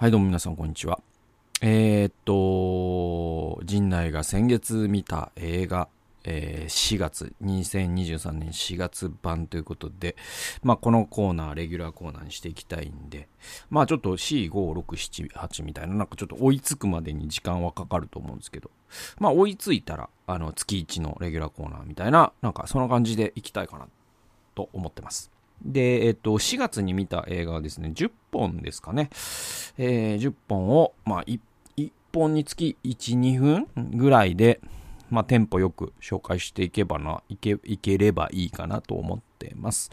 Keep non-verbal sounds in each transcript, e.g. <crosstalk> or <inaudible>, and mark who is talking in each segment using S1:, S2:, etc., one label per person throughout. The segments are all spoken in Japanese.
S1: はい、どうも皆さん、こんにちは。えー、っと、陣内が先月見た映画、えー、4月、2023年4月版ということで、まあ、このコーナー、レギュラーコーナーにしていきたいんで、まあ、ちょっと4、5、6、7、8みたいな、なんかちょっと追いつくまでに時間はかかると思うんですけど、まあ、追いついたら、あの、月1のレギュラーコーナーみたいな、なんかそんな感じでいきたいかな、と思ってます。で、えっと、4月に見た映画はですね、10本ですかね。えー、10本を、まあ1、1本につき1、2分ぐらいで、まあ、テンポよく紹介していけばな、いけ、いければいいかなと思ってます。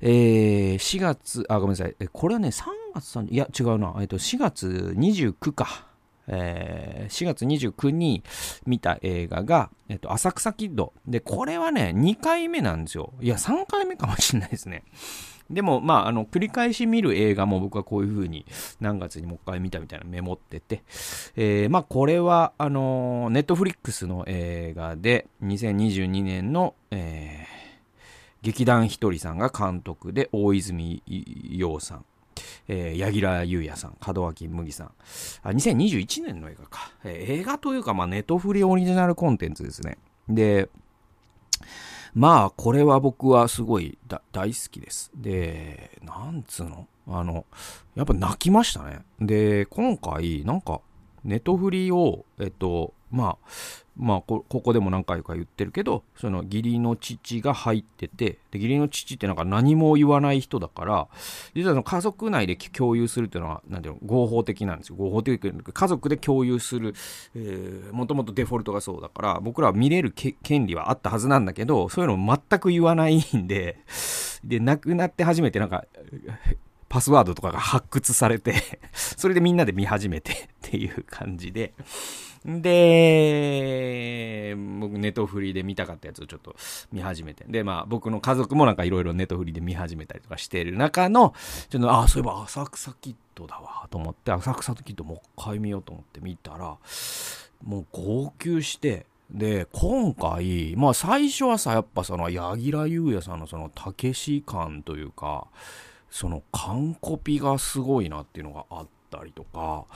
S1: えー、4月、あ、ごめんなさい。これはね、3月3、いや、違うな。えっと、4月29か。えー、4月29日に見た映画が、えっと、浅草キッド。で、これはね、2回目なんですよ。いや、3回目かもしれないですね。でも、まあ、あの、繰り返し見る映画も僕はこういう風に何月にもう一回見たみたいなメモってて、えー、まあ、これは、あの、ネットフリックスの映画で、2022年の、えー、劇団ひとりさんが監督で、大泉洋さん、えー、柳楽優弥さん、門脇麦さん。あ、2021年の映画か。えー、映画というか、まあ、ネトフリオリジナルコンテンツですね。で、まあ、これは僕はすごい大好きです。で、なんつうの？あの、やっぱ泣きましたね。で、今回、なんか、ネトフリを、えっと、まあ、まあこ、ここでも何回か言ってるけど、その義理の父が入ってて、で義理の父ってなんか何も言わない人だから、実はその家族内で共有するっていうのは、なんていうの、合法的なんですよ。合法的家族で共有する、えー、もともとデフォルトがそうだから、僕らは見れる権利はあったはずなんだけど、そういうの全く言わないんで、で、亡くなって初めてなんか、パスワードとかが発掘されてそれでみんなで見始めてっていう感じで、で、僕ネトフリで見たかったやつをちょっと見始めて。で、まあ僕の家族もなんかいろいろネトフリで見始めたりとかしてる中の、ちょっと、ああ、そういえば浅草キッドだわと思って、浅草キッドもう一回見ようと思って見たら、もう号泣して、で、今回、まあ最初はさ、やっぱその、柳楽優弥さんのその、たけし感というか、その、完コピがすごいなっていうのがあって、ったりとか、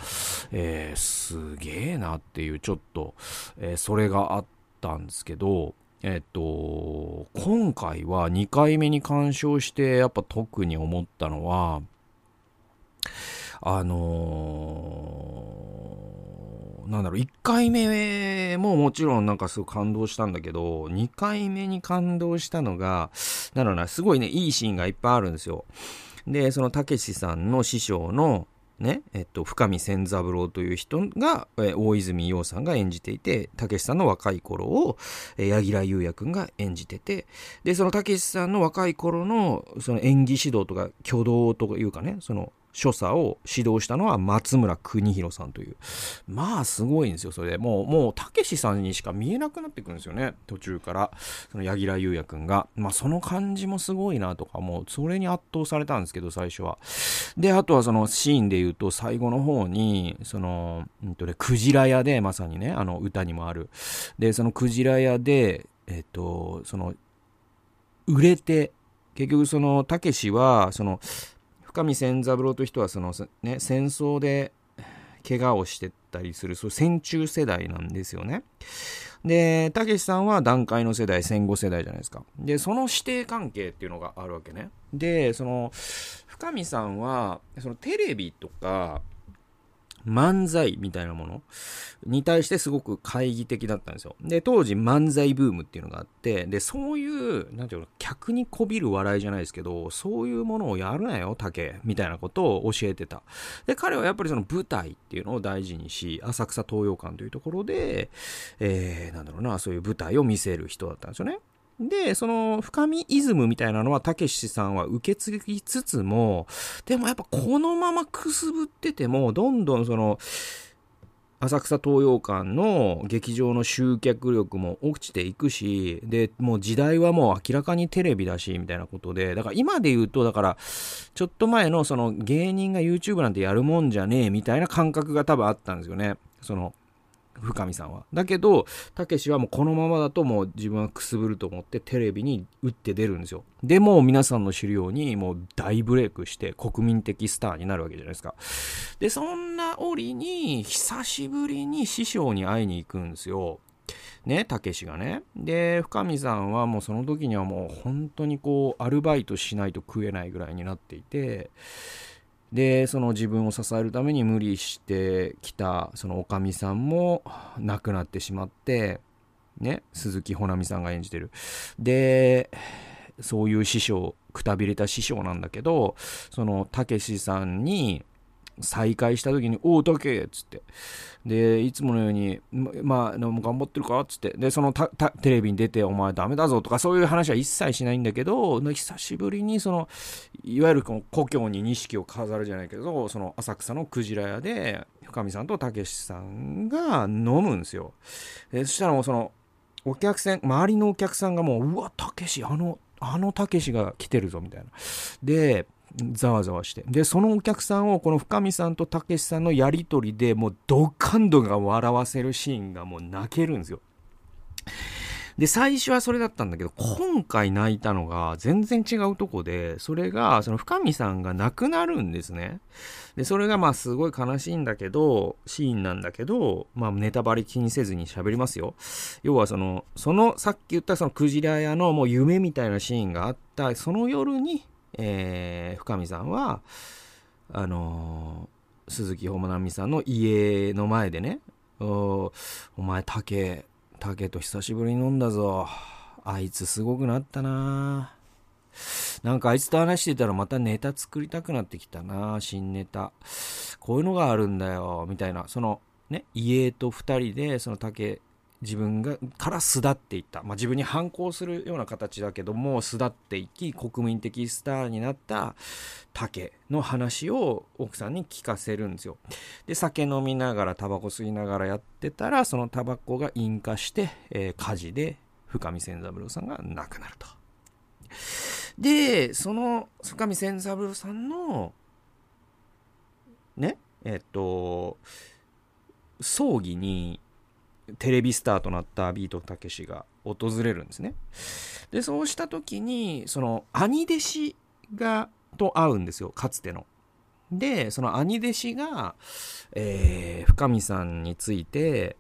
S1: えー、すげえなっていう、ちょっと、えー、それがあったんですけど、えっと、今回は2回目に鑑賞して、やっぱ特に思ったのは、あのー、なんだろう、1回目ももちろんなんかすごい感動したんだけど、2回目に感動したのが、なんだろうな、すごいね、いいシーンがいっぱいあるんですよ。で、そのたけしさんの師匠の、ね、えっと、深見千三郎という人が、え大泉洋さんが演じていて、たけしさんの若い頃を、え柳楽優弥くんが演じてて、で、そのたけしさんの若い頃の、その演技指導とか挙動というかね、その、所作を指導したのは松村邦弘さんという。まあ、すごいんですよ、それで。もう、もう、たけしさんにしか見えなくなってくるんですよね、途中から。その、柳楽優弥くんが。まあ、その感じもすごいなとか、もう、それに圧倒されたんですけど、最初は。で、あとはその、シーンで言うと、最後の方に、その、うんとね、クジラ屋で、まさにね、あの、歌にもある。で、そのクジラ屋で、えっと、その、売れて、結局その、たけしは、その、深見千三郎という人はその、ね、戦争で怪我をしてたりするそう戦中世代なんですよね。で、たけしさんは団塊の世代、戦後世代じゃないですか。で、その師弟関係っていうのがあるわけね。で、その、深見さんは、そのテレビとか、漫才みたいなもの？に対してすごく懐疑的だったんですよ。で、当時漫才ブームっていうのがあって、で、そういう、なんていうの、客にこびる笑いじゃないですけど、そういうものをやるなよ、竹、みたいなことを教えてた。で、彼はやっぱりその舞台っていうのを大事にし、浅草東洋館というところで、えー、なんだろうな、そういう舞台を見せる人だったんですよね。で、その深みイズムみたいなのはたけしさんは受け継ぎつつも、でもやっぱこのままくすぶってても、どんどんその、浅草東洋館の劇場の集客力も落ちていくし、で、もう時代はもう明らかにテレビだし、みたいなことで、だから今で言うと、だから、ちょっと前のその芸人が YouTube なんてやるもんじゃねえ、みたいな感覚が多分あったんですよね。その、深見さんは。だけど、たけしはもうこのままだともう自分はくすぶると思ってテレビに打って出るんですよ。でも皆さんの知るようにもう大ブレイクして国民的スターになるわけじゃないですか。で、そんな折に久しぶりに師匠に会いに行くんですよ。ね、たけしがね。で、深見さんはもうその時にはもう本当にこう、アルバイトしないと食えないぐらいになっていて、で、その自分を支えるために無理してきた、そのおかみさんも亡くなってしまって、ね、鈴木保奈美さんが演じてる。で、そういう師匠、くたびれた師匠なんだけど、その、たけしさんに、再会した時に、おう、たけっつって。で、いつものように、まあ、も頑張ってるか？っつって。で、その、テレビに出て、お前ダメだぞとか、そういう話は一切しないんだけど、久しぶりに、その、いわゆるこの故郷に錦を飾るじゃないけど、その浅草のクジラ屋で、深見さんとたけしさんが飲むんですよ。で、そしたらもうその、お客さん、周りのお客さんがもう、うわ、たけし、あの、あのたけしが来てるぞ、みたいな。で、ざわざわして。で、そのお客さんをこの深見さんとたけしさんのやりとりでもうドカンドが笑わせるシーンがもう泣けるんですよ。で、最初はそれだったんだけど、今回泣いたのが全然違うとこで、それが、その深見さんが亡くなるんですね。で、それがまあすごい悲しいんだけど、シーンなんだけど、まあネタバレ気にせずに喋りますよ。要はその、そのさっき言ったそのクジラ屋のもう夢みたいなシーンがあった、その夜に、えー、深見さんは、あのー、鈴木保奈美さんの家の前でね、おお前、竹、竹と久しぶりに飲んだぞ。あいつすごくなったななんかあいつと話してたらまたネタ作りたくなってきたな新ネタ。こういうのがあるんだよ、みたいな。その、ね、家と二人で、その竹自分がから巣立っていった、まあ、自分に反抗するような形だけども巣立っていき国民的スターになった竹の話を奥さんに聞かせるんですよ。で酒飲みながらタバコ吸いながらやってたらそのタバコが引火して、えー、火事で深見千三郎さんが亡くなると。でその深見千三郎さんのねえっと葬儀にテレビスターとなったビートたけしが訪れるんですね。で、そうした時に、その兄弟子が、と会うんですよ、かつての。で、その兄弟子が、えー、深見さんについて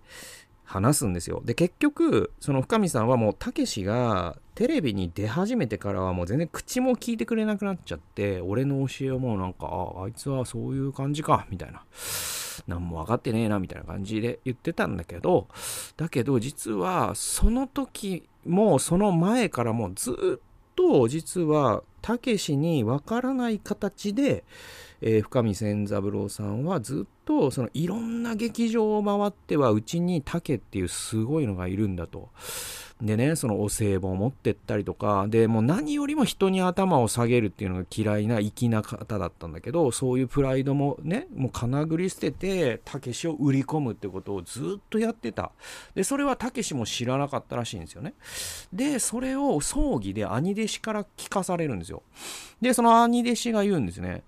S1: 話すんですよ。で、結局、その深見さんはもう、たけしがテレビに出始めてからはもう全然口も聞いてくれなくなっちゃって、俺の教えをもうなんか、ああいつはそういう感じか、みたいな。何も分かってねえなみたいな感じで言ってたんだけど、だけど実はその時もその前からもずっと実はたけしに分からない形で、えー、深見千三郎さんはずっとそのいろんな劇場を回ってはうちに竹っていうすごいのがいるんだと。でね、そのお歳暮を持ってったりとか、で、もう何よりも人に頭を下げるっていうのが嫌いな粋な方だったんだけど、そういうプライドもね、もうかなぐり捨てて、たけしを売り込むってことをずっとやってた。で、それはたけしも知らなかったらしいんですよね。で、それを葬儀で兄弟子から聞かされるんですよ。で、その兄弟子が言うんですね。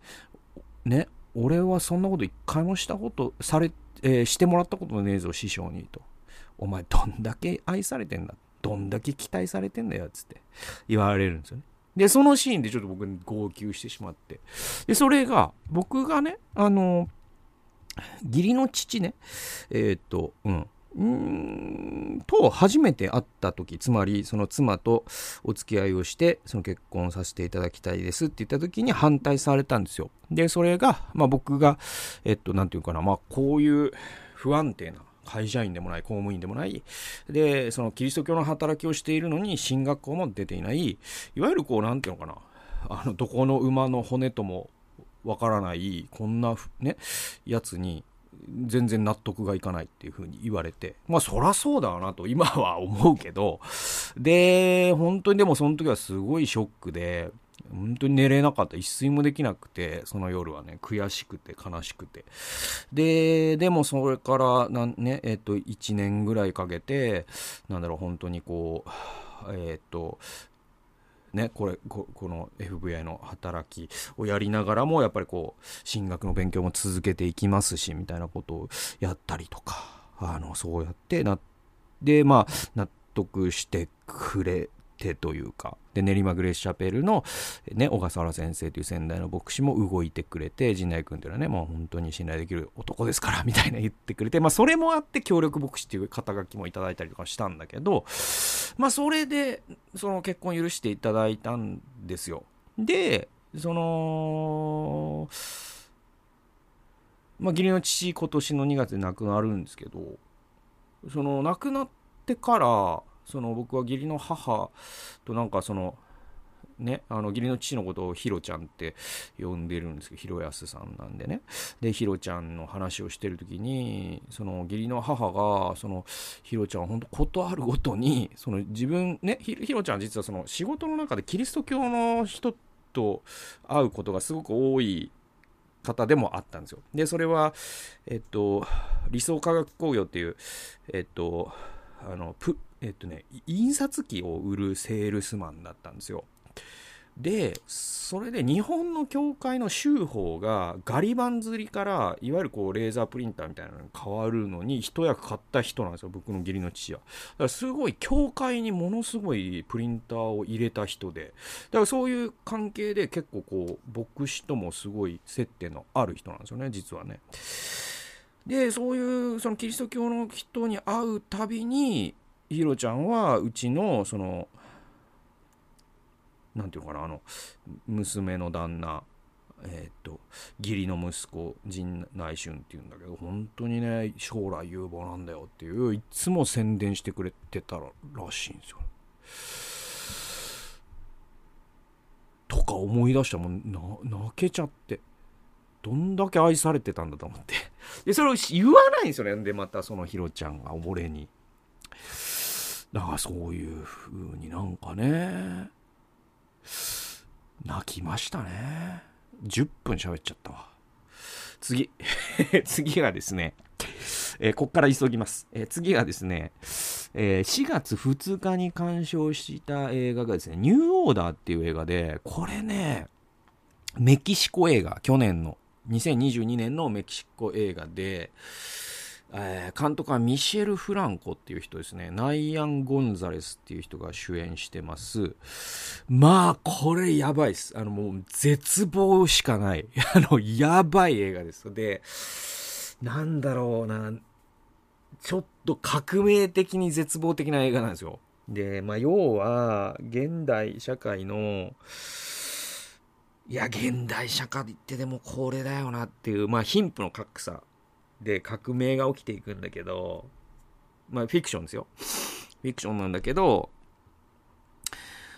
S1: ね、俺はそんなこと一回もしたこと、され、えー、してもらったことねえぞ、師匠にと。お前どんだけ愛されてんだどんだけ期待されてんだよ、つって言われるんですよね。で、そのシーンでちょっと僕に号泣してしまって。で、それが、僕がね、あの、義理の父ね、えー、っと、うん、うんと初めて会った時つまりその妻とお付き合いをしてその結婚させていただきたいですって言った時に反対されたんですよ。でそれが、まあ、僕がえっと何て言うかなまあこういう不安定な会社員でもない、公務員でもない、で、そのキリスト教の働きをしているのに、進学校も出ていない、いわゆるこう、なんていうのかな、あの、どこの馬の骨ともわからない、こんな、ね、やつに、全然納得がいかないっていう風に言われて、まあそらそうだなと今は思うけど、で、本当にでもその時はすごいショックで、本当に寝れなかった。一睡もできなくて、その夜はね、悔しくて悲しくて。で、でもそれから、なんね、えっ、と、1年ぐらいかけて、なんだろう、本当にこう、えっ、と、ね、これこ、の FBI の働きをやりながらも、やっぱりこう、進学の勉強も続けていきますし、みたいなことをやったりとか、あのそうやってなでまあ納得してくれてというか。で練馬グレースチャペルの、ね、小笠原先生という先代の牧師も動いてくれて陣内君というのはねもう本当に信頼できる男ですからみたいな言ってくれて、まあ、それもあって協力牧師っていう肩書きもいただいたりとかしたんだけどまあそれでその結婚許していただいたんですよ。でそのまあ義理の父今年の2月で亡くなるんですけどその亡くなってからその僕は義理の母となんかそのね、あの義理の父のことをヒロちゃんって呼んでるんですけど、ヒロヤスさんなんでね。で、ヒロちゃんの話をしてる時に、その義理の母が、そのヒロちゃんは本当ことあるごとに、その自分、ね、ヒロちゃんは実はその仕事の中でキリスト教の人と会うことがすごく多い方でもあったんですよ。で、それは、えっと、理想科学工業っていう、えっと、あの、プ、えっとね、印刷機を売るセールスマンだったんですよ。で、それで日本の教会の州法がガリバン釣りからいわゆるこうレーザープリンターみたいなのに変わるのに一役買った人なんですよ、僕の義理の父は。だからすごい教会にものすごいプリンターを入れた人で、だからそういう関係で結構こう牧師ともすごい接点のある人なんですよね、実はね。で、そういうそのキリスト教の人に会うたびに、ヒロちゃんはうちのそのなんていうのかなあの娘の旦那えっ、と義理の息子陣内俊っていうんだけど本当にね将来有望なんだよっていういつも宣伝してくれてたらしいんですよ。とか思い出したもん。泣けちゃって。どんだけ愛されてたんだと思って。でそれを言わないんですよね。でまたそのヒロちゃんが俺に。だからそういう風になんかね泣きましたね。10分喋っちゃったわ。次。<laughs> 次がですね、えー、こっから急ぎます。えー、次がですね、えー、4月2日に鑑賞した映画がですね、ニューオーダーっていう映画で、これね、メキシコ映画、去年の、2022年のメキシコ映画で、えー、監督はミシェル・フランコっていう人ですね。ナイアン・ゴンザレスっていう人が主演してます。まあ、これやばいです。あの、もう絶望しかない。<laughs> あの、やばい映画です。で、なんだろうな、ちょっと革命的に絶望的な映画なんですよ。で、まあ、要は、現代社会の、いや、現代社会ってでもこれだよなっていう、まあ、貧富の格差で革命が起きていくんだけど、まあフィクションですよ。<laughs> フィクションなんだけど、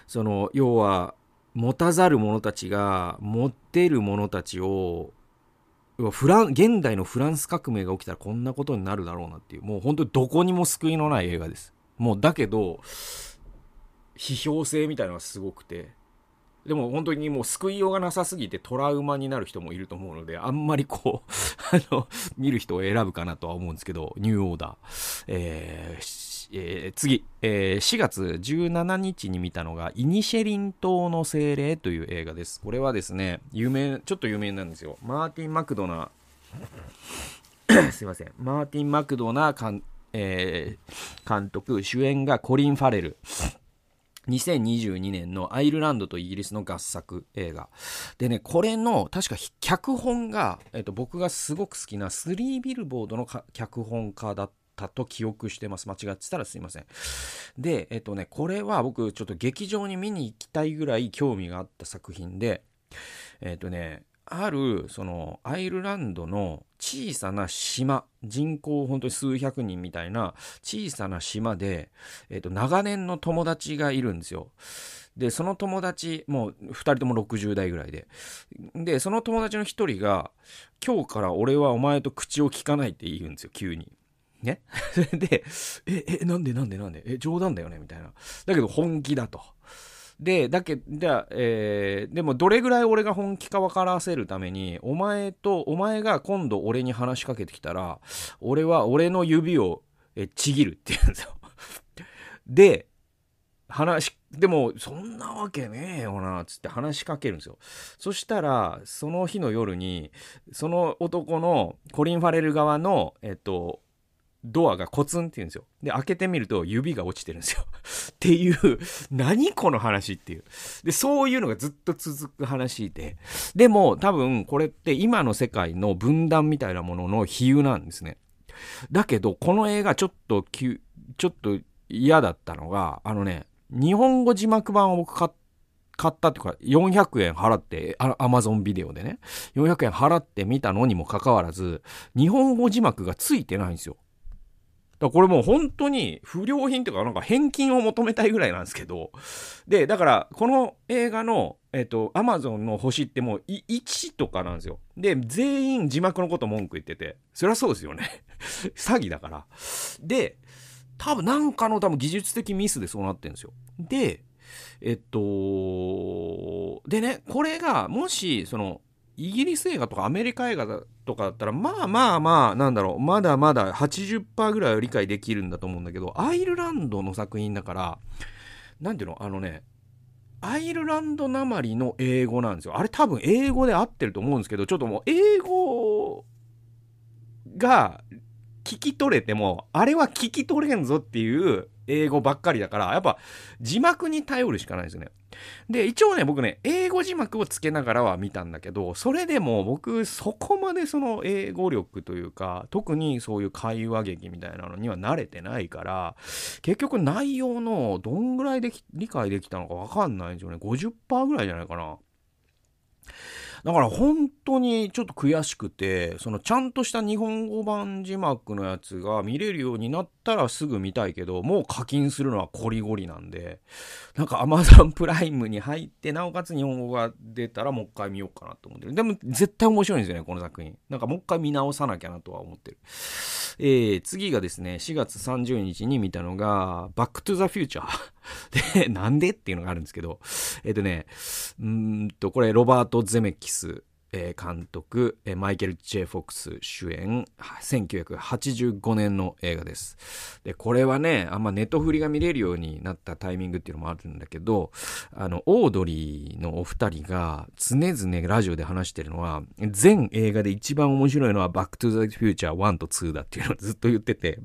S1: その、要は、持たざる者たちが持ってる者たちをフラン現代のフランス革命が起きたらこんなことになるだろうなっていうもう本当にどこにも救いのない映画ですもうだけど批評性みたいなのがすごくてでも本当にもう救いようがなさすぎてトラウマになる人もいると思うので、あんまりこう <laughs> あの、見る人を選ぶかなとは思うんですけど、ニューオーダー。えーえー、次、えー、4月17日に見たのが、イニシェリン島の精霊という映画です。これはですね、有名、ちょっと有名なんですよ。マーティン・マクドナー、<coughs> すいません。マーティン・マクドナ監,、えー、監督、主演がコリン・ファレル。2022年のアイルランドとイギリスの合作映画。でね、これの、確か脚本が、えっと、僕がすごく好きなスリービルボードの脚本家だったと記憶してます。間違ってたらすいません。で、えっとね、これは僕ちょっと劇場に見に行きたいぐらい興味があった作品で、えっとね、ある、その、アイルランドの小さな島、人口本当に数百人みたいな小さな島で、えっ、と、長年の友達がいるんですよ。で、その友達、もう二人とも60代ぐらいで。で、その友達の一人が、今日から俺はお前と口を聞かないって言うんですよ、急に。ね。<laughs> で、え、え、なんでなんでなんで？え、冗談だよね？みたいな。だけど本気だと。で、だけ、じゃえー、でもどれぐらい俺が本気か分からせるために、お前と、お前が今度俺に話しかけてきたら、俺は俺の指をえちぎるって言うんですよ。<laughs> で、話、でも、そんなわけねえよな、つって話しかけるんですよ。そしたら、その日の夜に、その男のコリン・ファレル側の、えっと、ドアがコツンって言うんですよ。で、開けてみると指が落ちてるんですよ。<laughs> っていう、何この話っていう。で、そういうのがずっと続く話で。でも、多分これって今の世界の分断みたいなものの比喩なんですね。だけど、この映画ちょっと、ちょっと嫌だったのが、あのね、日本語字幕版を僕買ったっていうか、400円払って、アマゾンビデオでね、400円払って見たのにもかかわらず、日本語字幕がついてないんですよ。だこれもう本当に不良品というか、なんか返金を求めたいぐらいなんですけど。で、だから、この映画の、えっ、と、アマゾンの星ってもう1とかなんですよ。で、全員字幕のこと文句言ってて。そりゃそうですよね。<laughs> 詐欺だから。で、多分なんかの多分技術的ミスでそうなってるんですよ。で、えっと、でね、これが、もし、その、イギリス映画とかアメリカ映画とかだったら、まあまあまあ、なんだろう、まだまだ80%ぐらいは理解できるんだと思うんだけど、アイルランドの作品だから、なんていうの、あのね、アイルランドなまりの英語なんですよ。あれ多分英語で合ってると思うんですけど、ちょっともう英語が聞き取れても、あれは聞き取れんぞっていう英語ばっかりだから、やっぱ字幕に頼るしかないですよね。で、一応ね、僕ね、英語字幕をつけながらは見たんだけど、それでも僕、そこまでその英語力というか、特にそういう会話劇みたいなのには慣れてないから、結局内容のどんぐらいで理解できたのかわかんないんですよね。50%ぐらいじゃないかな。だから本当にちょっと悔しくて、そのちゃんとした日本語版字幕のやつが見れるようになったらすぐ見たいけど、もう課金するのはコリゴリなんで、なんか Amazon プライムに入って、なおかつ日本語が出たらもう一回見ようかなと思ってる。でも絶対面白いんですよね、この作品。なんかもう一回見直さなきゃなとは思ってる。えー、次がですね、4月30日に見たのが、バックトゥザフューチャー。<laughs> で、なんでっていうのがあるんですけど、えっ、とね、うんと、これ、ロバート・ゼメキス監督、マイケル・ J・フォックス主演、1985年の映画です。で、これはね、あんまネットフリが見れるようになったタイミングっていうのもあるんだけど、あの、オードリーのお二人が常々ラジオで話してるのは、全映画で一番面白いのはバック・トゥ・ザ・フューチャー1と2だっていうのをずっと言ってて、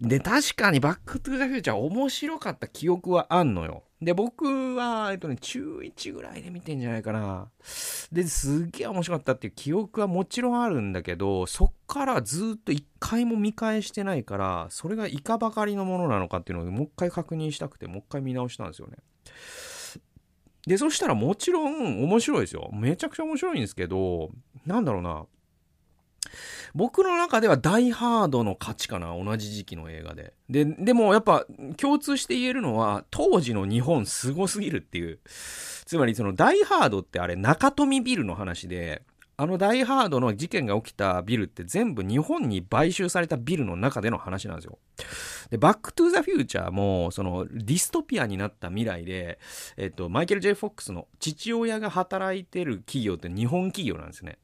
S1: で、確かにバックトゥザフューチャー面白かった記憶はあんのよ。で、僕は、えっとね、中1ぐらいで見てんじゃないかな。で、すっげえ面白かったっていう記憶はもちろんあるんだけど、そっからずっと一回も見返してないから、それがいかばかりのものなのかっていうのをもう一回確認したくて、もう一回見直したんですよね。で、そしたらもちろん面白いですよ。めちゃくちゃ面白いんですけど、なんだろうな。僕の中ではダイハードの勝ちかな、同じ時期の映画で。で、でもやっぱ共通して言えるのは、当時の日本すごすぎるっていう。つまりそのダイハードってあれナカトミビルの話で、あのダイハードの事件が起きたビルって全部日本に買収されたビルの中での話なんですよ。で、バックトゥザフューチャーも、そのディストピアになった未来で、えっと、マイケル・ジェイ・フォックスの父親が働いてる企業って日本企業なんですね。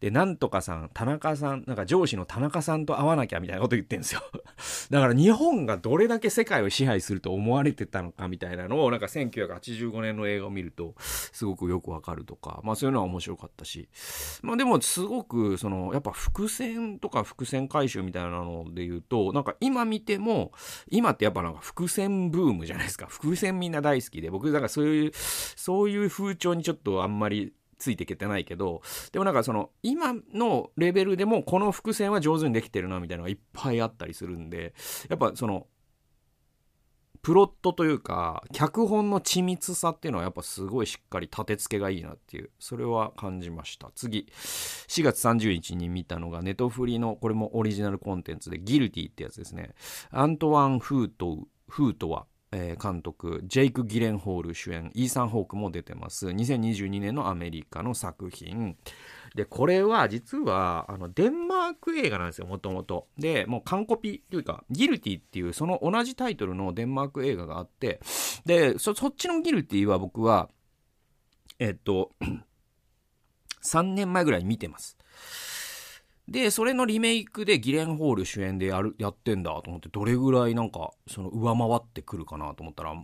S1: で、なんとかさん、田中さん、なんか上司の田中さんと会わなきゃみたいなこと言ってんですよ。<laughs> だから日本がどれだけ世界を支配すると思われてたのかみたいなのを、なんか1985年の映画を見ると、すごくよくわかるとか、まあそういうのは面白かったし。まあでもすごく、その、やっぱ伏線とか伏線回収みたいなので言うと、なんか今見ても、今ってやっぱなんか伏線ブームじゃないですか。伏線みんな大好きで、僕だからそういう、そういう風潮にちょっとあんまりついていけてないけど、でもなんかその、今のレベルでもこの伏線は上手にできてるなみたいなのがいっぱいあったりするんで、やっぱその、プロットというか、脚本の緻密さっていうのはやっぱすごいしっかり立て付けがいいなっていう、それは感じました。次、4月30日に見たのがネトフリの、これもオリジナルコンテンツで、ギルティってやつですね。アントワン・フート、フートは、えー、監督、ジェイク・ギレンホール主演、イーサン・ホークも出てます。2022年のアメリカの作品。で、これは実は、あの、デンマーク映画なんですよ、もともと。で、もう完コピというか、ギルティっていうその同じタイトルのデンマーク映画があって、で、そ、そっちのギルティは僕は、えっと、<clears throat> 3年前ぐらい見てます。で、それのリメイクでギレンホール主演でやる、やってんだと思って、どれぐらいなんか、その上回ってくるかなと思ったら、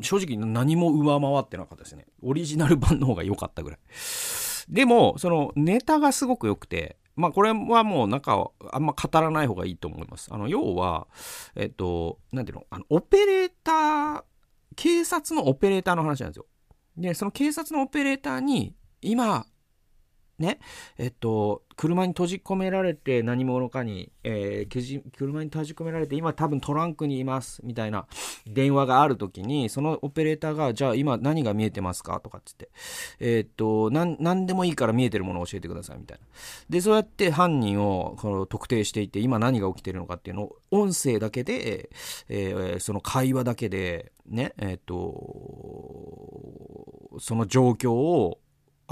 S1: 正直何も上回ってなかったですね。オリジナル版の方が良かったぐらい。でも、そのネタがすごく良くて、まあこれはもうなんかあんま語らない方がいいと思います。あの、要は、えっと、なんていうの、あの、オペレーター、警察のオペレーターの話なんですよ。で、その警察のオペレーターに、今、ね、えっと、車に閉じ込められて何者かに、えー、車に閉じ込められて今多分トランクにいますみたいな電話がある時にそのオペレーターがじゃあ今何が見えてますか？とかっつって。えー、っと何でもいいから見えてるものを教えてくださいみたいな。でそうやって犯人をこの特定していって今何が起きてるのかっていうのを音声だけで、えー、その会話だけでねえー、っとその状況を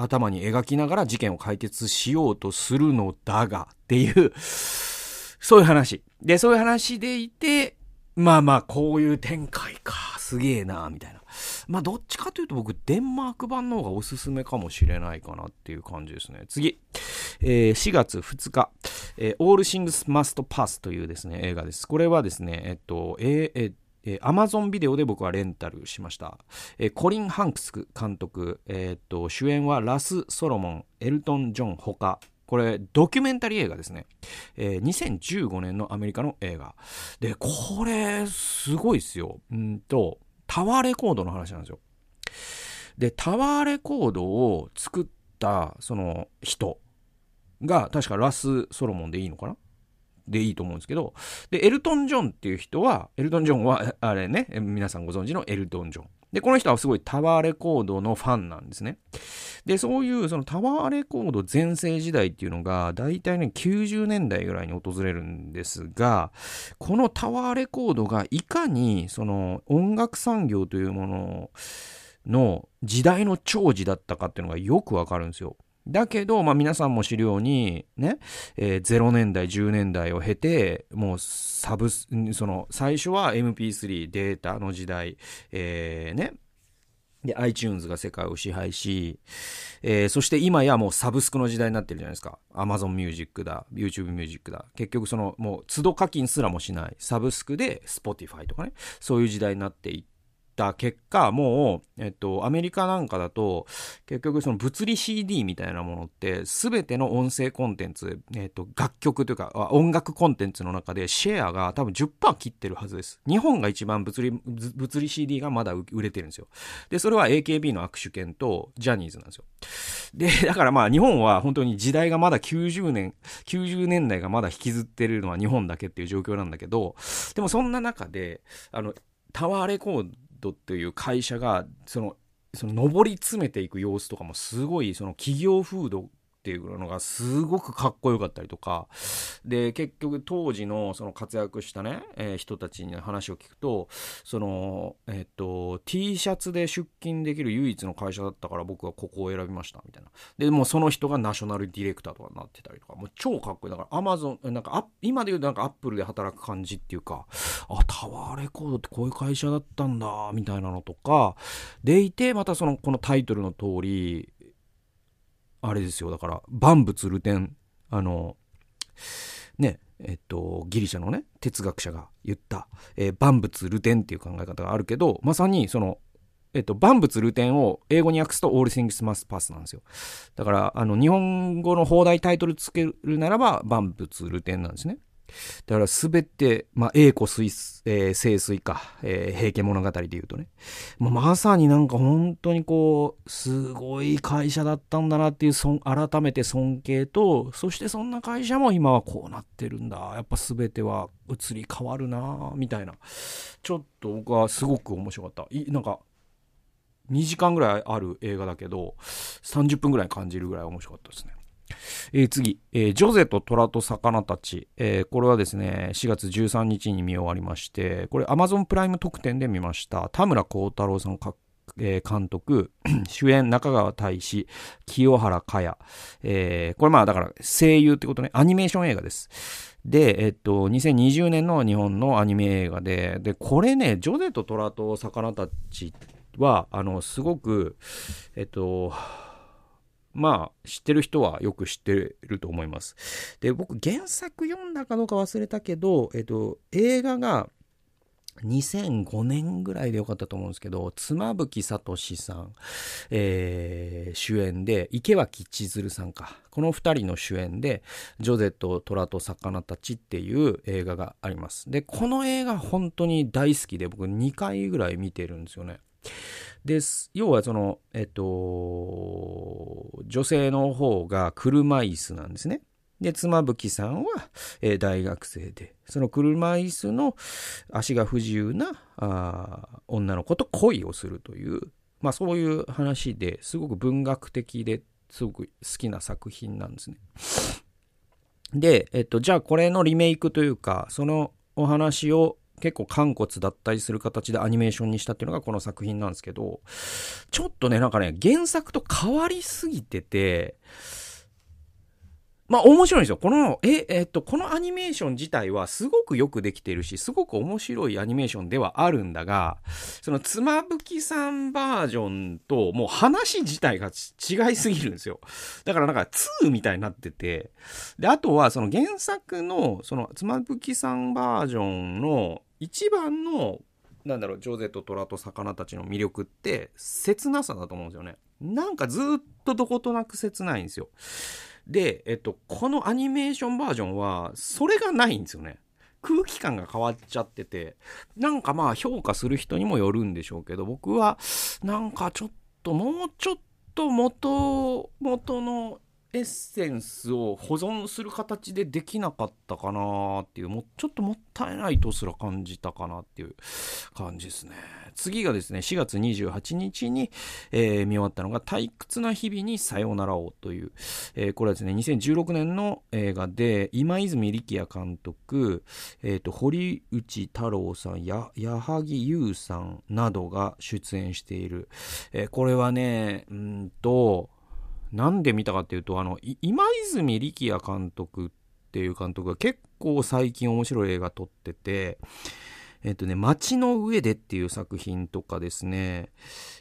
S1: 頭に描きながら事件を解決しようとするのだがっていうそういう話。で、そういう話でいて、まあまあ、こういう展開か、すげえな、みたいな。まあ、どっちかというと僕、デンマーク版の方がおすすめかもしれないかなっていう感じですね。次。えー、4月2日、えー、All Things Must Pass というですね、映画です。これはですね、えっと、えー、えーえー、Amazon ビデオで僕はレンタルしました。えー、コリン・ハンクス監督、えー、っと、主演はラス・ソロモン、エルトン・ジョンほか、これ、ドキュメンタリー映画ですね。えー、2015年のアメリカの映画。で、これ、すごいっすよ。うんと、タワーレコードの話なんですよ。で、タワーレコードを作った、その人が、確かラス・ソロモンでいいのかな？でいいと思うんですけど、で、エルトン・ジョンっていう人は、エルトン・ジョンは、<laughs> あれね、皆さんご存知のエルトン・ジョン。で、この人はすごいタワーレコードのファンなんですね。で、そういうそのタワーレコード全盛時代っていうのが、大体ね、90年代ぐらいに訪れるんですが、このタワーレコードがいかにその音楽産業というものの時代の寵児だったかっていうのがよくわかるんですよ。だけど、まあ皆さんも知るように、ね、えー、0年代、10年代を経て、もうサブス、その、最初は MP3 データの時代、えー、ね、で、iTunes が世界を支配し、えー、そして今やもうサブスクの時代になってるじゃないですか。Amazon Music だ、YouTube Music だ。結局その、もう、都度課金すらもしない。サブスクで Spotify とかね。そういう時代になっていった結果、もう、えっと、アメリカなんかだと、結局その物理 CD みたいなものって、すべての音声コンテンツ、えっと、楽曲というか、音楽コンテンツの中でシェアが多分10%切ってるはずです。日本が一番物理、物理 CD がまだ売れてるんですよ。で、それは AKB の握手券とジャニーズなんですよ。で、だからまあ日本は本当に時代がまだ90年、90年代がまだ引きずってるのは日本だけっていう状況なんだけど、でもそんな中で、あの、タワーレコードっていう会社がそのその上り詰めていく様子とかもすごいその企業風土っていうのがすごくかっこよかったりとか。で結局当時のその活躍したね、えー、人たちに話を聞くとそのえっ、と T シャツで出勤できる唯一の会社だったから僕はここを選びましたみたいな。でもその人がナショナルディレクターとかになってたりとか。もう超かっこいい。だからアマゾンなんか今で言うとなんかアップルで働く感じっていうかあタワーレコードってこういう会社だったんだみたいなのとか。でいてまたそのこのタイトルの通りあれですよだから万物ルテンあのねえっと、ギリシャのね、哲学者が言った、えー、万物ルテンっていう考え方があるけど、まさにその、えっと、万物ルテンを英語に訳すとオールシングスマスパスなんですよ。だから、あの、日本語の放題タイトルつけるならば、万物ルテンなんですね。だからすべて、まあ、栄枯水、えー、清水か、えー、平家物語で言うとね。まあ、まさになんか本当にこう、すごい会社だったんだなっていう、改めて尊敬と、そしてそんな会社も今はこうなってるんだ。やっぱすべては移り変わるなみたいな。ちょっと僕はすごく面白かった。いなんか、2時間ぐらいある映画だけど、30分ぐらい感じるぐらい面白かったですね。えー、次、えー、ジョゼと虎と魚たち、えー、これはですね、4月13日に見終わりまして、これ Amazon プライム特典で見ました。田村幸太郎さん、え監督、<clears throat> 主演中川大志、清原果耶、えこれまあだから声優ってことね、アニメーション映画です。で、えっと、2020年の日本のアニメ映画で、で、これね、ジョゼと虎と魚たちは、あの、すごく、えっと、まあ、知ってる人はよく知ってると思います。で、僕、原作読んだかどうか忘れたけど、えっと、映画が、2005年ぐらいでよかったと思うんですけど、妻夫木聡さん、えー、主演で、池脇千鶴さんか。この二人の主演で、ジョゼと虎と魚たちっていう映画があります。で、この映画本当に大好きで、僕2回ぐらい見てるんですよね。で。要はその、えっと、女性の方が車椅子なんですね。で、妻夫木さんは、えー、大学生で、その車椅子の足が不自由なあ女の子と恋をするという、まあそういう話ですごく文学的ですごく好きな作品なんですね。で、えっと、じゃあこれのリメイクというか、そのお話を結構肝骨だったりする形でアニメーションにしたっていうのがこの作品なんですけど、ちょっとね、なんかね、原作と変わりすぎてて、まあ面白いんですよ。この、え、えっと、このアニメーション自体はすごくよくできてるし、すごく面白いアニメーションではあるんだが、その妻夫木さんバージョンともう話自体が違いすぎるんですよ。だからなんか2みたいになってて、で、あとはその原作の、その妻夫木さんバージョンの一番のなんだろう、ジョゼと虎と魚たちの魅力って、切なさだと思うんですよね。なんかずっとどことなく切ないんですよ。で、えっと、このアニメーションバージョンは、それがないんですよね。空気感が変わっちゃってて、なんかまあ評価する人にもよるんでしょうけど、僕はなんかちょっともうちょっと元、元のエッセンスを保存する形でできなかったかなっていう、もうちょっともったいないとすら感じたかなっていう感じですね。次がですね、4月28日に、えー、見終わったのが、退屈な日々にさよならをという、えー、これはですね、2016年の映画で、今泉力也監督、え、ー、と、堀内太郎さんや、矢作優さんなどが出演している、えこれはね、うんと、なんで見たかっていうと、あの、今泉力也監督っていう監督が結構最近面白い映画撮ってて、えっとね、街の上でっていう作品とかですね、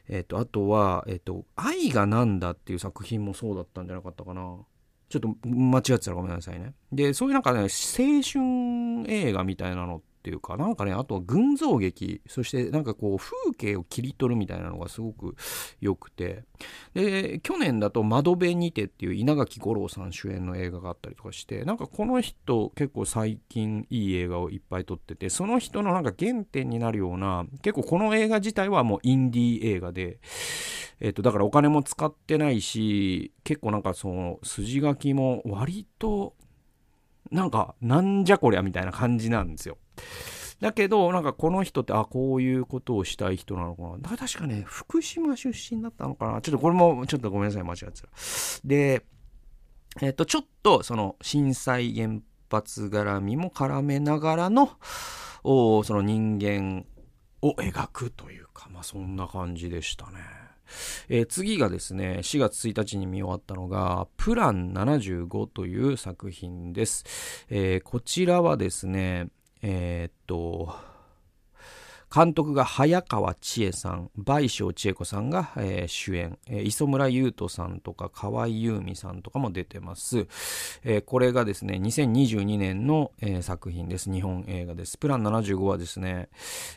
S1: えっと、あとは、えっと、愛がなんだっていう作品もそうだったんじゃなかったかな。ちょっと間違ってたらごめんなさいね。で、そういうなんかね、青春映画みたいなのっていうか、なんかね、あとは群像劇、そしてなんかこう風景を切り取るみたいなのがすごく良くて、で、去年だと窓辺にてっていう稲垣吾郎さん主演の映画があったりとかして、なんかこの人結構最近いい映画をいっぱい撮ってて、その人のなんか原点になるような、結構この映画自体はもうインディー映画で、えっ、と、だからお金も使ってないし、結構なんかその筋書きも割となんか、なんじゃこりゃみたいな感じなんですよ。だけど、なんかこの人って、あ、こういうことをしたい人なのかな。だ確かね、福島出身だったのかな。ちょっとこれも、ちょっとごめんなさい、間違ってた。で、えっ、と、ちょっと、その、震災原発絡みも絡めながらの、おその人間を描くというか、まあそんな感じでしたね。えー、次がですね、4月1日に見終わったのが、プラン75という作品です。えー、こちらはですね、えー、っと、監督が早川千恵さん、倍賞千恵子さんが、えー、主演、えー、磯村優斗さんとか河合優美さんとかも出てます。えー、これがですね、2022年の、え作品です。日本映画です。プラン75はですね、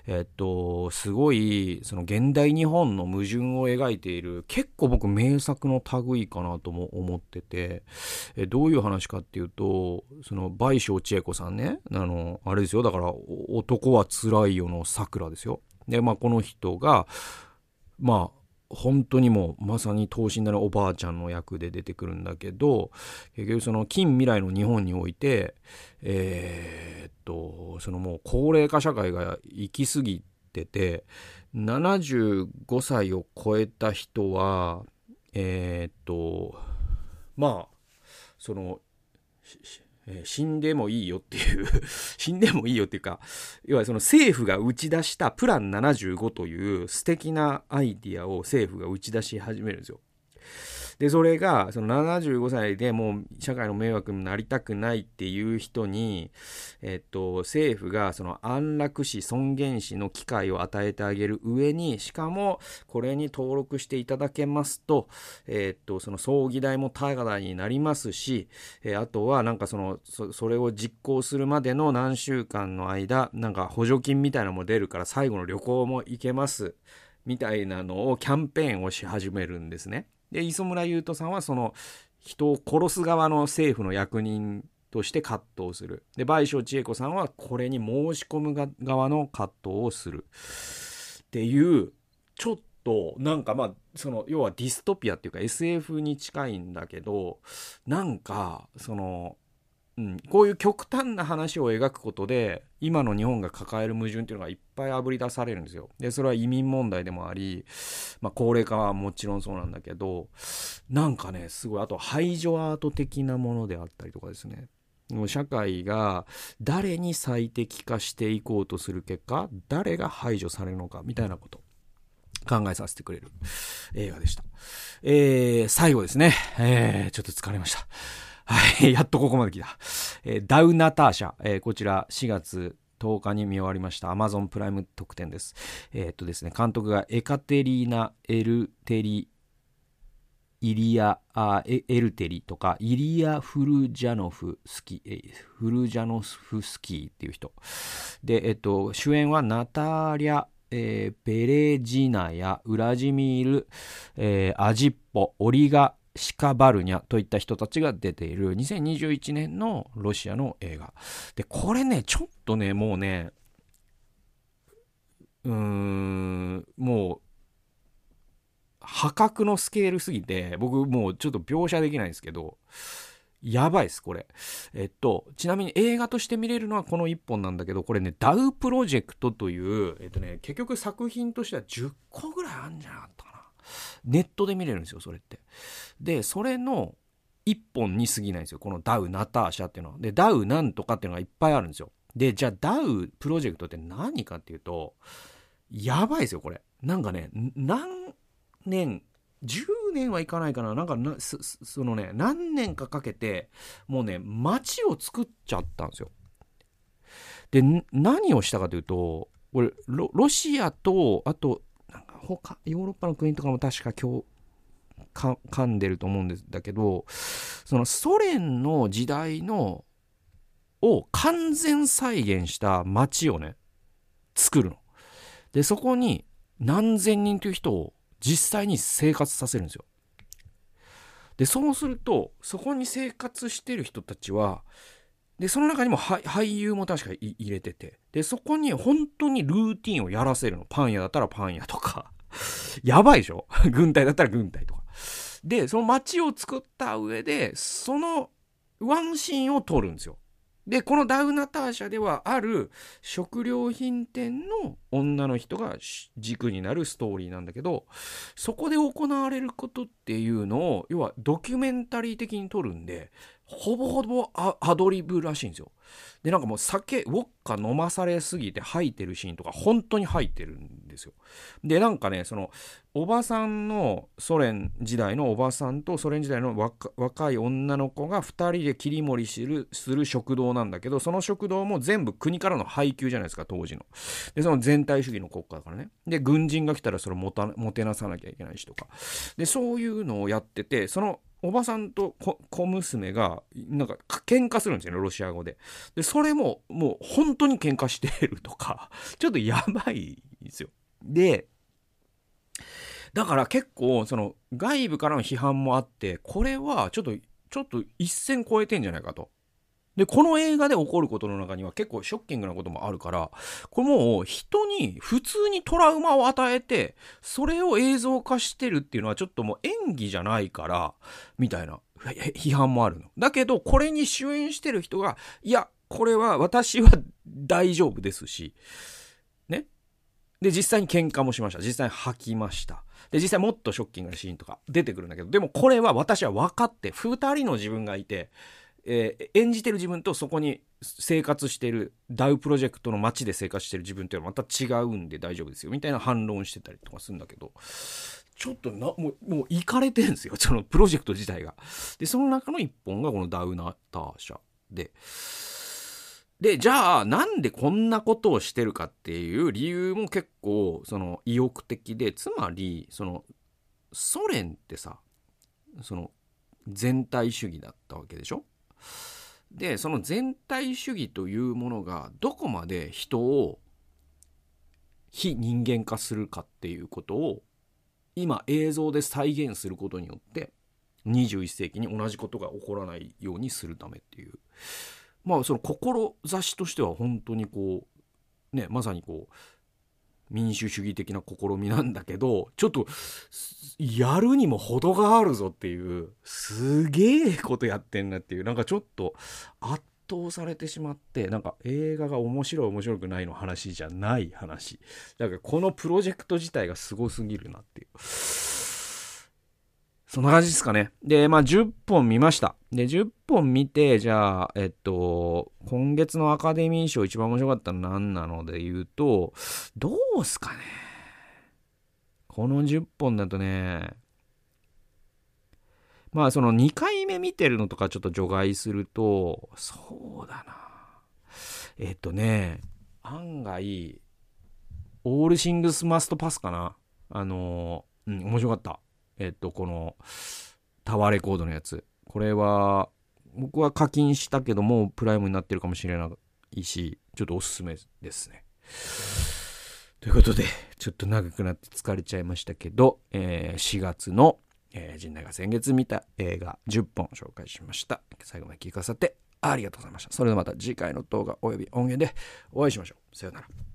S1: えっと、すごい、その現代日本の矛盾を描いている、結構僕名作の類かなとも思ってて、えどういう話かっていうと、その倍賞千恵子さんね、あの、あれですよ、だから、男は辛いよの桜ですよ。で、まあ、この人が、まあ、本当にもうまさに等身大のおばあちゃんの役で出てくるんだけど結局その近未来の日本においてえー、っとそのもう高齢化社会が行き過ぎてて75歳を超えた人はえー、っとまあそのえー、死んでもいいよっていう <laughs> 死んでもいいよっていうか、要はその政府が打ち出したプラン75という素敵なアイディアを政府が打ち出し始めるんですよ。で、それが、その75歳でもう社会の迷惑になりたくないっていう人に、えっと、政府がその安楽死、尊厳死の機会を与えてあげる上に、しかも、これに登録していただけますと、えっと、その葬儀代もタダになりますし、えあとはなんかそのそ、れを実行するまでの何週間の間、なんか補助金みたいなのも出るから最後の旅行も行けます。みたいなのをキャンペーンをし始めるんですね。で、磯村優斗さんはその人を殺す側の政府の役人として葛藤する。で、賠償千恵子さんはこれに申し込む側の葛藤をする。っていう、ちょっと、なんかまあ、その、要はディストピアっていうか SF に近いんだけど、なんか、その、うん、こういう極端な話を描くことで今の日本が抱える矛盾っていうのがいっぱいあぶり出されるんですよ。でそれは移民問題でもあり、まあ、高齢化はもちろんそうなんだけどなんかねすごいあと排除アート的なものであったりとかですねもう社会が誰に最適化していこうとする結果誰が排除されるのかみたいなこと考えさせてくれる映画でした。えー、最後ですね、えー、ちょっと疲れました。はい、やっとここまで来た。えー、ダウナターシャ、えー、こちら4月10日に見終わりました Amazon プライム特典です。えー、っとですね、監督がエカテリーナ・エルテリ、イリア・あエルテリとか、イリア・フルジャノフスキー、フルジャノフスキーっていう人。で、えっと、主演はナターリャ・えー、ペレジナやウラジミール、えー、アジッポ、オリガ・シカバルニャといった人たちが出ている2021年のロシアの映画。で、これね、ちょっとね、もうね、うーん、もう、破格のスケールすぎて、僕もうちょっと描写できないんですけど、やばいです、これ。えっと、ちなみに映画として見れるのはこの1本なんだけど、これね、ダウプロジェクトという、えっとね、結局作品としては10個ぐらいあるんじゃなかったかな。ネットで見れるんですよ、それって。で、それの1本に過ぎないんですよ。このダウ、ナターシャっていうのは。で、ダウなんとかっていうのがいっぱいあるんですよ。で、じゃあダウプロジェクトって何かっていうと、やばいですよ、これ。なんかね、何年、10年はいかないかな。なんか、そのね、何年かかけて、もうね、街を作っちゃったんですよ。で、何をしたかというと、これロ、シアと、あと、なんか他、ヨーロッパの国とかも確か今日、か噛んでると思うんですだけどそのソ連の時代のを完全再現した街をね作るの。でそこに何千人という人を実際に生活させるんですよ。でそうするとそこに生活してる人たちはでその中にも俳優も確か入れててでそこに本当にルーティンをやらせるのパン屋だったらパン屋とか <laughs> やばいでしょ？<laughs> 軍隊だったら軍隊とか。で、その街を作った上で、そのワンシーンを撮るんですよ。で、このダウナターシャではある食料品店の女の人が軸になるストーリーなんだけど、そこで行われることっていうのを、要はドキュメンタリー的に撮るんで、ほぼほぼアドリブらしいんですよ。で、なんかもう酒、ウォッカ飲まされすぎて吐いてるシーンとか本当に吐いてるんですよ。で、なんかね、その、おばさんの、ソ連時代のおばさんとソ連時代の若い女の子が2人で切り盛りするする食堂なんだけど、その食堂も全部国からの配給じゃないですか、当時の。で、その全体主義の国家だからね。で、軍人が来たらそれをもたもてなさなきゃいけないしとか。で、そういうのをやってて、そのおばさんと小娘が、なんか、喧嘩するんですよね、ロシア語で。で、それも、もう、本当に喧嘩してるとか、<laughs> ちょっとやばいんですよ。で、だから結構、その、外部からの批判もあって、これは、ちょっと、ちょっと一線超えてんじゃないかと。で、この映画で起こることの中には結構ショッキングなこともあるから、これもう人に普通にトラウマを与えて、それを映像化してるっていうのはちょっともう演技じゃないから、みたいな批判もあるの。だけど、これに主演してる人が、いや、これは私は大丈夫ですし、ね？で、実際に喧嘩もしました。実際に吐きました。で、実際もっとショッキングなシーンとか出てくるんだけど、でもこれは私は分かって、二人の自分がいて、えー、演じてる自分とそこに生活してるダウプロジェクトの街で生活してる自分っていうのはまた違うんで大丈夫ですよみたいな反論してたりとかするんだけどちょっとな、もう、もう行かれてるんですよ。そのプロジェクト自体が。で、その中の一本がこのダウナター社で。で、じゃあ、なんでこんなことをしてるかっていう理由も結構、その、意欲的で、つまり、その、ソ連ってさ、その、全体主義だったわけでしょ？で、その全体主義というものが、どこまで人を非人間化するかっていうことを今映像で再現することによって21世紀に同じことが起こらないようにするためっていう。まあその志としては本当にこうねまさにこう民主主義的な試みなんだけどちょっとやるにも程があるぞっていうすげえことやってんなっていうなんかちょっと圧倒されてしまってなんか映画が面白い面白くないの話じゃない話。だからこのプロジェクト自体がすごすぎるなっていう。そんな感じですかねでまあ10本見ましたで10本見てじゃあえっと今月のアカデミー賞一番面白かったのは何なので言うとどうすかねこの10本だとねまあその2回目見てるのとかちょっと除外すると、そうだな。えっとね、案外、オールシングスマストパスかな。あの、うん、面白かった。えっと、この、タワーレコードのやつ。これは、僕は課金したけども、プライムになってるかもしれないし、ちょっとおすすめですね。ということで、ちょっと長くなって疲れちゃいましたけど、えー、4月のえー、陣内が先月見た映画10本紹介しました。最後まで聞かせてありがとうございました。それではまた次回の動画及び音源でお会いしましょう。さようなら。